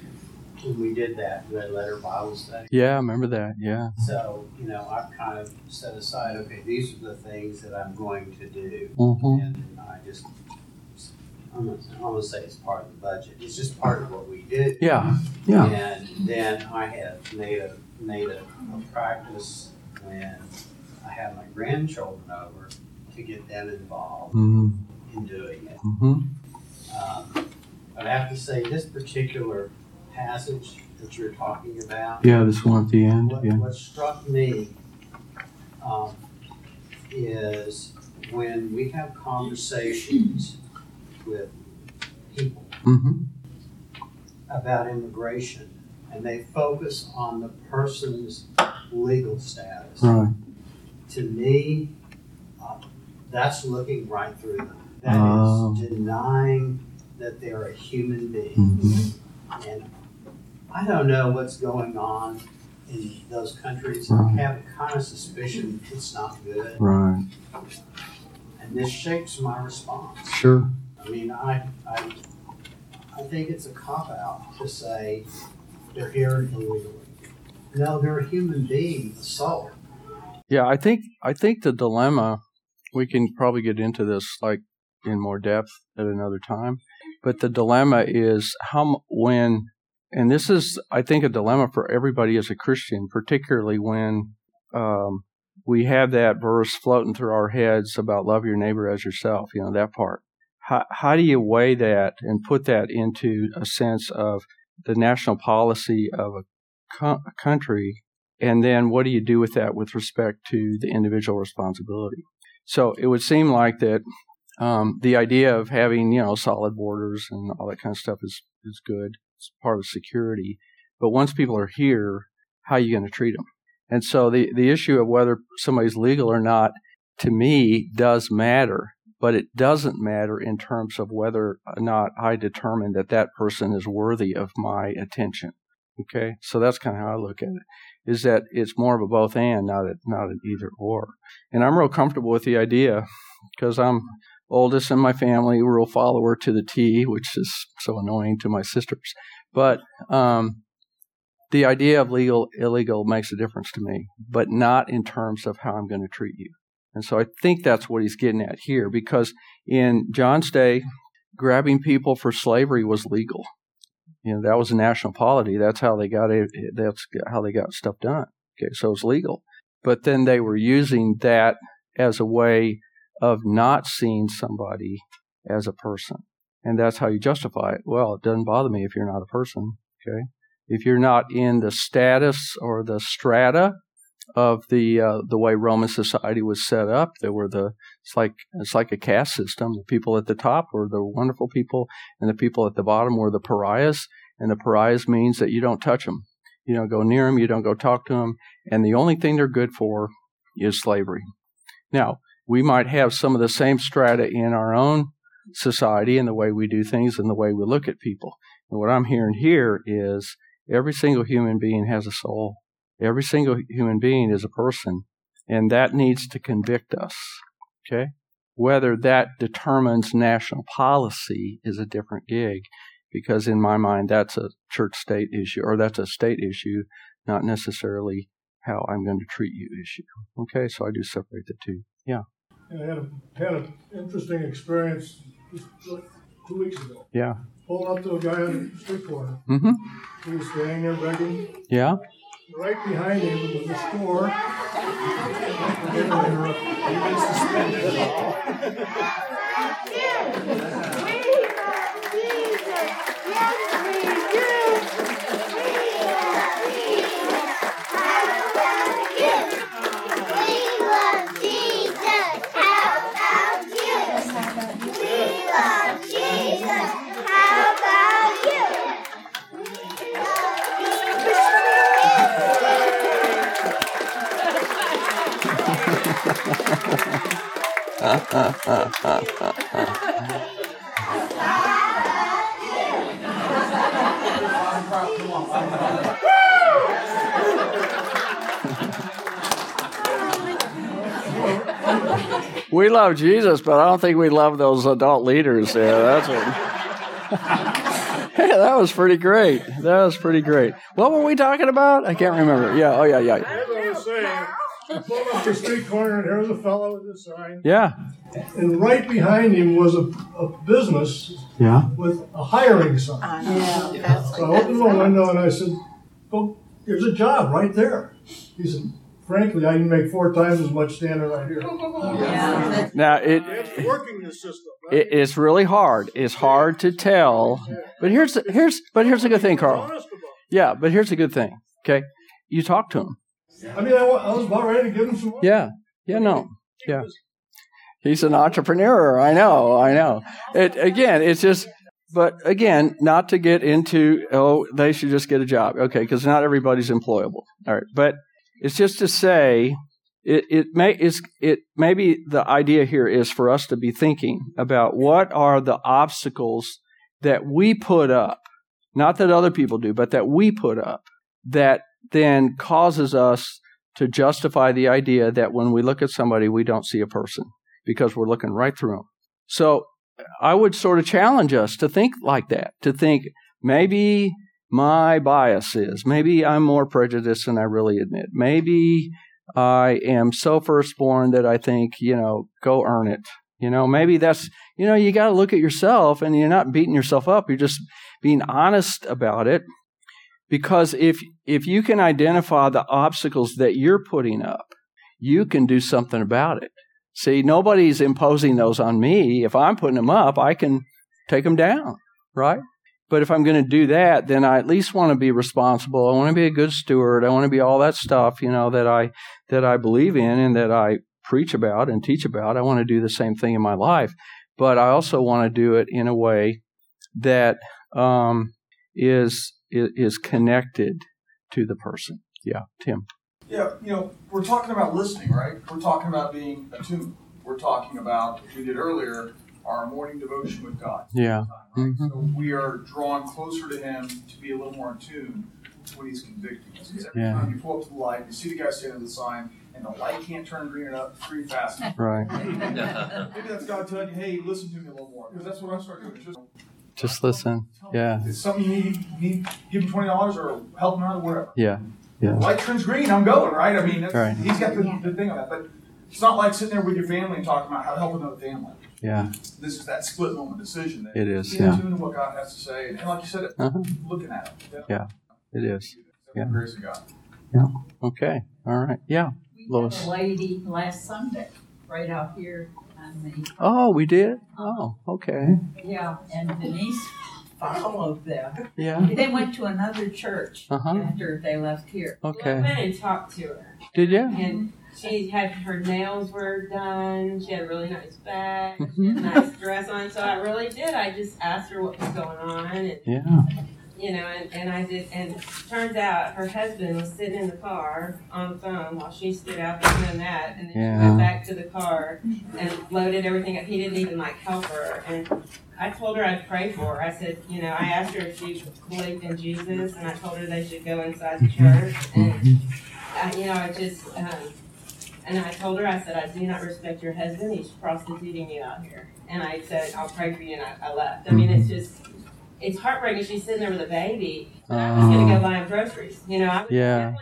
<laughs> we did that red letter Bible study.
Yeah, I remember that. Yeah.
So, you know, I've kind of set aside, okay, these are the things that I'm going to do.
Mm-hmm.
And I just, I'm gonna, I'm gonna say it's part of the budget. It's just part of what we do.
Yeah. Yeah.
And then I have made a, made a, a practice when I have my grandchildren over to get them involved
Mm-hmm.
in doing it.
Mm-hmm.
Um, but I have to say, this particular passage that you're talking about,
Yeah, this one at the end.
what,
Yeah.
what struck me um, is when we have conversations with people
Mm-hmm.
about immigration and they focus on the person's legal status.
Right.
To me, uh, that's looking right through them. That is
Oh.
denying that they're a human being.
Mm-hmm.
And I don't know what's going on in those countries.
Right.
I have a kind of suspicion it's not good.
Right.
And this shapes my response.
Sure.
I mean, I, I, I think it's a cop out to say they're here illegally. No, they're a human being, a soul.
Yeah, I think I think the dilemma we can probably get into this like in more depth at another time, but the dilemma is how when and this is I think a dilemma for everybody as a Christian, particularly when um, we have that verse floating through our heads about love your neighbor as yourself. You know that part. How how do you weigh that and put that into a sense of the national policy of a co- country and then what do you do with that with respect to the individual responsibility? So it would seem like that um, the idea of having you know solid borders and all that kind of stuff is is good. Part of security. But once people are here, how are you going to treat them? And so the the issue of whether somebody's legal or not, to me, does matter. But it doesn't matter in terms of whether or not I determine that that person is worthy of my attention. Okay, so that's kind of how I look at it. Is that it's more of a both and, not a, not an either or. And I'm real comfortable with the idea because I'm oldest in my family, rule follower to the T, which is so annoying to my sisters. But um, the idea of legal illegal makes a difference to me, but not in terms of how I'm going to treat you. And so I think that's what he's getting at here, because in John's day, grabbing people for slavery was legal. You know, that was a national polity. That's how they got it. That's how they got stuff done. Okay, so it's legal. But then they were using that as a way of not seeing somebody as a person. And that's how you justify it. Well, it doesn't bother me if you're not a person. Okay. If you're not in the status or the strata of the uh, the way Roman society was set up, there were the it's like it's like a caste system. The people at the top were the wonderful people, and the people at the bottom were the pariahs. And the pariahs means that you don't touch them, you don't go near them, you don't go talk to them, and the only thing they're good for is slavery. Now, we might have some of the same strata in our own society and the way we do things and the way we look at people. And what I'm hearing here is every single human being has a soul. Every single human being is a person, and that needs to convict us. Okay? Whether that determines national policy is a different gig, because in my mind, that's a church state issue, or that's a state issue, not necessarily how I'm going to treat you issue. Okay, so I do separate the two. Yeah.
I had a, had an interesting experience just like two weeks ago.
Yeah.
Pulled up to a guy on the street corner.
Mm-hmm.
He was standing there begging.
Yeah.
Right behind him was a store. <laughs>
we love Jesus, but I don't think we love those adult leaders there. That's what. <laughs> hey, that was pretty great. That was pretty great. What were we talking about? I can't remember. Yeah. Oh, yeah, yeah.
As I was saying, I the street corner, and there was a fellow with a sign.
Yeah.
And right behind him was a, a business
Yeah.
with a hiring sign.
Yeah.
So I opened my window and I said, "Well, there's a job right there." He said, "Frankly, I can make four times as much standing right here."
Yeah. <laughs>
Now it,
It's working the system. Right?
it it's really hard. It's hard to tell. But here's here's but here's a good thing, Carl. Yeah, but here's a good thing. Okay, you talk to him.
It. I mean, I, I was about ready to give him some. money.
Yeah. Yeah. No. Yeah. He's an entrepreneur. I know. I know. It again. It's just. But again, not to get into oh they should just get a job. Okay, because not everybody's employable. All right, but it's just to say it it may is it maybe the idea here is for us to be thinking about what are the obstacles that we put up, not that other people do, but that we put up that then causes us to justify the idea that when we look at somebody we don't see a person because we're looking right through them. So I would sort of challenge us to think like that, to think maybe my bias is, maybe I'm more prejudiced than I really admit. Maybe I am so firstborn that I think, you know, go earn it. You know, maybe that's, you know, you got to look at yourself and you're not beating yourself up. You're just being honest about it. Because if, if you can identify the obstacles that you're putting up, you can do something about it. See, nobody's imposing those on me. If I'm putting them up, I can take them down, right? But if I'm going to do that, then I at least want to be responsible. I want to be a good steward. I want to be all that stuff, you know, that I that I believe in and that I preach about and teach about. I want to do the same thing in my life, but I also want to do it in a way that um, is is connected to the person. Yeah, Tim.
Yeah, you know, we're talking about listening, right? We're talking about being attuned. We're talking about, we did earlier, our morning devotion with God.
Yeah.
Right?
Mm-hmm.
So we are drawn closer to Him to be a little more in tune to when He's convicting us. Because every
Yeah.
time you pull up to the light, you see the guy standing at the sign, and the light can't turn green enough, green fast enough.
Right. <laughs>
Maybe that's God telling you, hey, listen to me a little more. Because that's what I'm starting doing. It's just,
Just listen. Yeah.
it's something you need, need give him $20 or help him out or whatever.
Yeah. Yeah.
light turns green, I'm going, right? I mean, that's,
Right.
he's got the, the thing on that. But it's not like sitting there with your family and talking about how to help another family.
Yeah.
This is that split moment decision. That
It is, yeah.
in tune to what God has to say. And, like you said,
Uh-huh.
looking at it.
Yeah. It is.
Yeah.
Yeah.
Grace of God.
Okay. All right. Yeah.
We
Lois.
had a lady last Sunday right out here on the,
Oh, we did. Oh, okay.
yeah, and Denise followed them.
Yeah.
They went to another church
Uh-huh.
after they left here.
I
Okay.
went and talked to her,
Did you?
and she had her nails were done. She had a really nice bag, she
Mhm.
had a nice dress on. So I really did. I just asked her what was going on, and
Yeah.
You know, and, and I did. And turns out her husband was sitting in the car on the phone while she stood out there doing that, and then she
Yeah.
went back to the car and loaded everything up. He didn't even like help her, and I told her I'd pray for her. I said, you know, I asked her if she believed in Jesus, and I told her they should go inside the church, and I, you know, I just. Um, and I told her, I said, I do not respect your husband. He's prostituting you out here. And I said, I'll pray for you, and I, I left. I mean, it's just, it's heartbreaking. She's sitting there with a baby. And I was going to go buy him groceries. You know, I was
Yeah.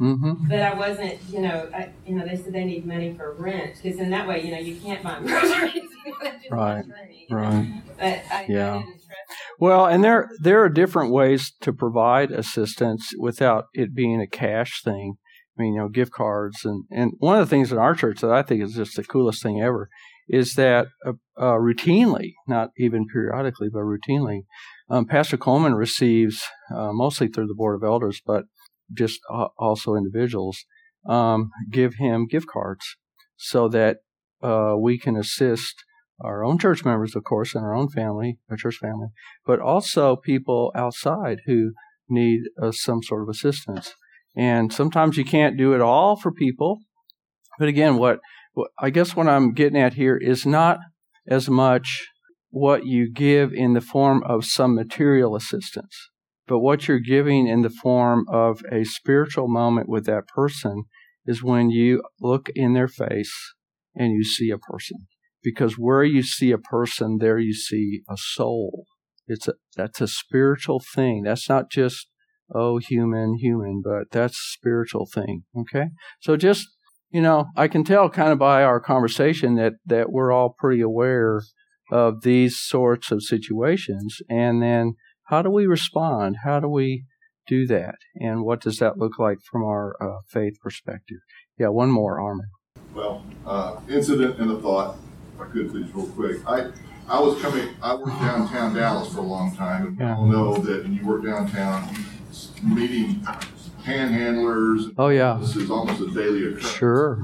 Mm-hmm.
but I wasn't, you know, I, you know, they said they need money for rent because in that way, you know, you can't buy <laughs> groceries.
Right.
money.
Right.
But I, I
Yeah.
didn't
Well, and there there are different ways to provide assistance without it being a cash thing. I mean, you know, gift cards and and one of the things in our church that I think is just the coolest thing ever is that uh, uh, routinely, not even periodically, but routinely, um, Pastor Coleman receives uh, mostly through the board of elders, but just uh, also individuals um, give him gift cards so that uh, we can assist our own church members, of course, and our own family, our church family, but also people outside who need uh, some sort of assistance. And sometimes you can't do it all for people. But again, what, what I guess what I'm getting at here is not as much what you give in the form of some material assistance, but what you're giving in the form of a spiritual moment with that person is when you look in their face and you see a person because where you see a person, there you see a soul. It's a, that's a spiritual thing. That's not just, oh, human, human, but that's a spiritual thing. Okay. So just, you know, I can tell kind of by our conversation that, that we're all pretty aware of these sorts of situations. And then how do we respond? How do we do that? And what does that look like from our uh, faith perspective? Yeah, one more, Armin.
Well, uh, incident and a thought, if I could please, real quick. I, I was coming, I worked downtown Dallas for a long time, and we all know that when you work downtown, meeting panhandlers.
Oh, yeah.
This is almost a daily occurrence.
Sure.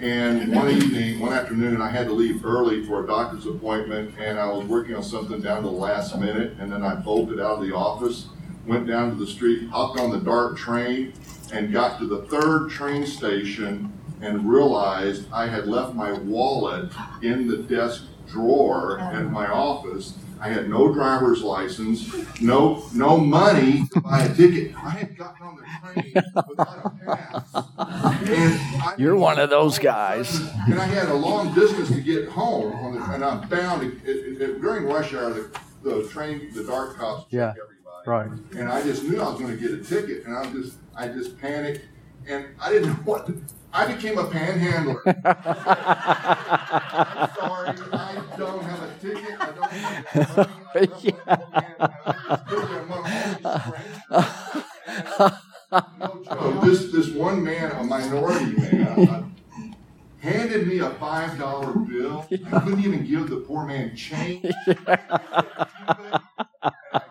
And one evening, one afternoon, I had to leave early for a doctor's appointment, and I was working on something down to the last minute, and then I bolted out of the office, went down to the street, hopped on the DART train, and got to the third train station and realized I had left my wallet in the desk drawer in my office. I had no driver's license, no no money to buy a ticket. I had gotten on the train without a pass. And
You're one of those guys.
and I had a long distance to get home, on the, and I'm bound it, it, it, during rush hour. The, the train, the DART cops
Yeah.
everybody,
Right.
and I just knew I was going to get a ticket, and I just, I just panicked, and I didn't know what. To, I became a panhandler. <laughs> I'm sorry, I don't have a ticket. I don't have money. I don't have I just stood there among all these strangers. No joke. This this one man, a minority man, uh, handed me a five dollar bill. I couldn't even give the poor man change. <laughs>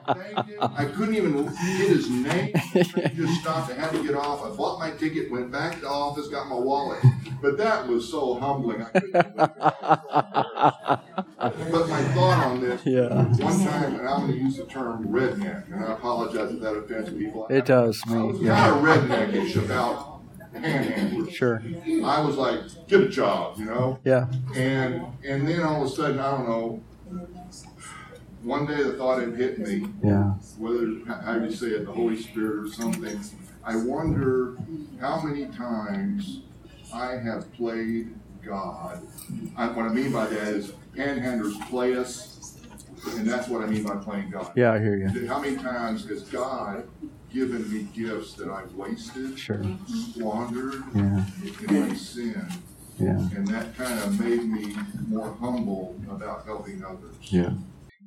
I I couldn't even get his name. He just stopped. I had to get off. I bought my ticket, went back to the office, got my wallet. But that was so humbling. I couldn't but my thought on this,
Yeah.
one time, and I'm going to use the term redneck, and I apologize if that offends people.
It does
I was
me.
kind of redneckish about panhandlers.
Sure.
I was like, get a job, you know?
Yeah.
And and then all of a sudden, I don't know. One day the thought had hit me,
Yeah.
whether how you say it, the Holy Spirit or something. I wonder how many times I have played God. I, what I mean by that is panhandlers play us, and that's what I mean by playing God.
Yeah, I hear you.
How many times has God given me gifts that I've wasted,
Sure.
squandered
Yeah.
in my sin?
Yeah.
And that kind of made me more humble about helping others.
Yeah.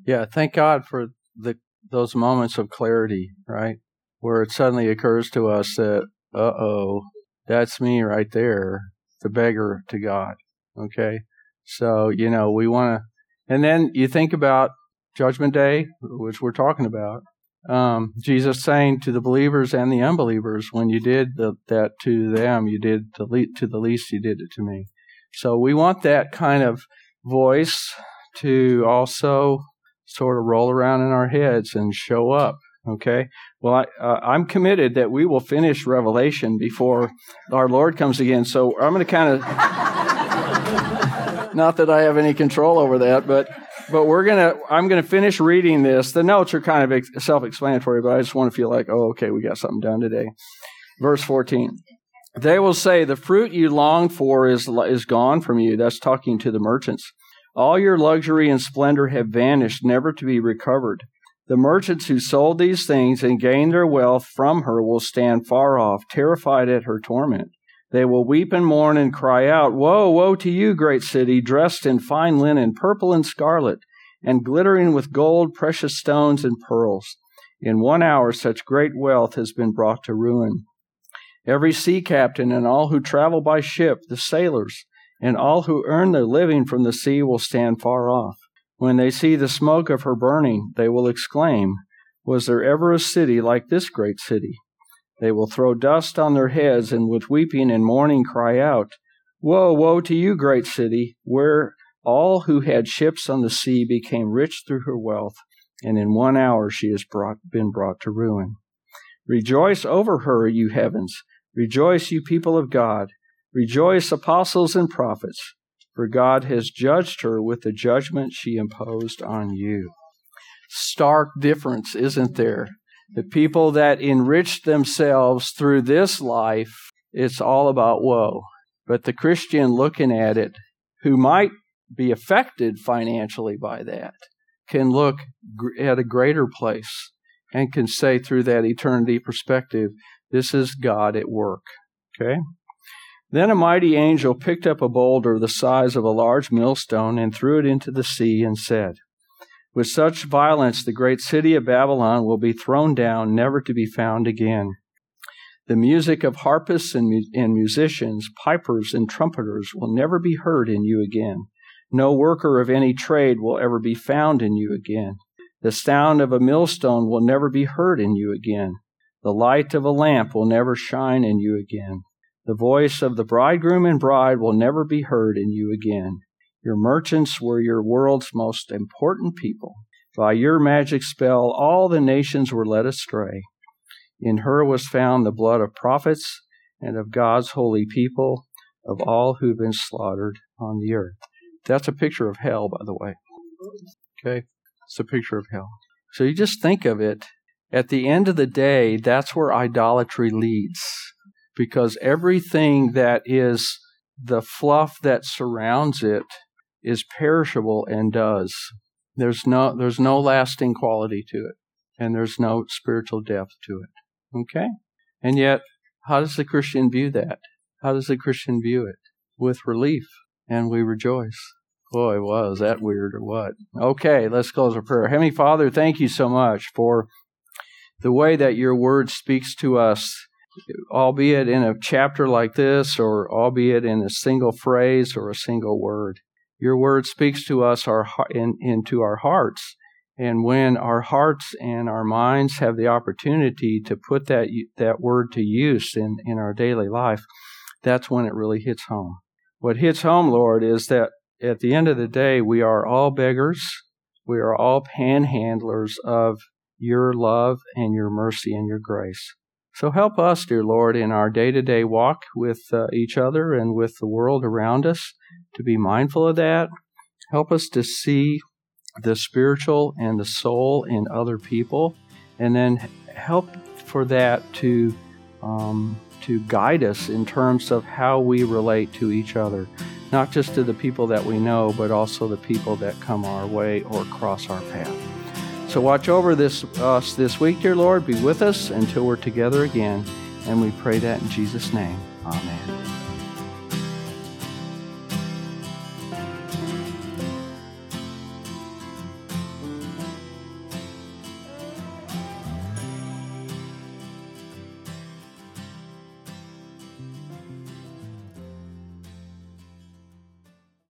Yeah. Thank God for the those moments of clarity, right? Where it suddenly occurs to us that, uh oh, that's me right there, the beggar to God. Okay. So, you know, we want to, and then you think about Judgment Day, which we're talking about. Um, Jesus saying to the believers and the unbelievers, when you did the, that to them, you did the le- to the least, you did it to me. So we want that kind of voice to also sort of roll around in our heads and show up. Okay. Well, I, uh, I'm committed that we will finish Revelation before our Lord comes again. So I'm going to kind of, <laughs> not that I have any control over that, but but we're gonna I'm gonna finish reading this. The notes are kind of ex- self-explanatory, but I just want to feel like, oh, okay, we got something done today. Verse 14. They will say, "The fruit you long for is is gone from you." That's talking to the merchants. All your luxury and splendor have vanished, never to be recovered. The merchants who sold these things and gained their wealth from her will stand far off, terrified at her torment. They will weep and mourn and cry out, Woe, woe to you, great city, dressed in fine linen, purple and scarlet, and glittering with gold, precious stones, and pearls. In one hour, such great wealth has been brought to ruin. Every sea captain and all who travel by ship, the sailors, and all who earn their living from the sea will stand far off. When they see the smoke of her burning, they will exclaim, Was there ever a city like this great city? They will throw dust on their heads and with weeping and mourning cry out, Woe, woe to you, great city, where all who had ships on the sea became rich through her wealth, and in one hour she has brought, been brought to ruin. Rejoice over her, you heavens. Rejoice, you people of God. Rejoice, apostles and prophets, for God has judged her with the judgment she imposed on you. Stark difference, isn't there? The people that enrich themselves through this life, it's all about woe. But the Christian looking at it, who might be affected financially by that, can look at a greater place and can say through that eternity perspective, this is God at work. Okay? Then a mighty angel picked up a boulder the size of a large millstone and threw it into the sea and said, With such violence the great city of Babylon will be thrown down, never to be found again. The music of harpists and, and musicians, pipers and trumpeters will never be heard in you again. No worker of any trade will ever be found in you again. The sound of a millstone will never be heard in you again. The light of a lamp will never shine in you again. The voice of the bridegroom and bride will never be heard in you again. Your merchants were your world's most important people. By your magic spell, all the nations were led astray. In her was found the blood of prophets and of God's holy people, of all who've been slaughtered on the earth. That's a picture of hell, by the way. Okay? It's a picture of hell. So you just think of it. At the end of the day, that's where idolatry leads. Because everything that is the fluff that surrounds it is perishable and does. There's no, there's no lasting quality to it. And there's no spiritual depth to it. Okay? And yet, how does the Christian view that? How does the Christian view it? With relief. And we rejoice. Boy, was that weird or what? Okay, let's close our prayer. Heavenly Father, thank you so much for the way that your word speaks to us, albeit in a chapter like this, or albeit in a single phrase or a single word. Your word speaks to us our, in, into our hearts And when our hearts and our minds have the opportunity to put that, that word to use in, in our daily life, that's when it really hits home. What hits home, Lord, is that at the end of the day, we are all beggars. We are all panhandlers of your love and your mercy and your grace. So help us, dear Lord, in our day to day walk with uh, each other and with the world around us to be mindful of that. Help us to see the spiritual and the soul in other people, and then help for that to um, to guide us in terms of how we relate to each other, not just to the people that we know, but also the people that come our way or cross our path. So watch over this us this week, dear Lord. Be with us until we're together again, and we pray that in Jesus' name. Amen.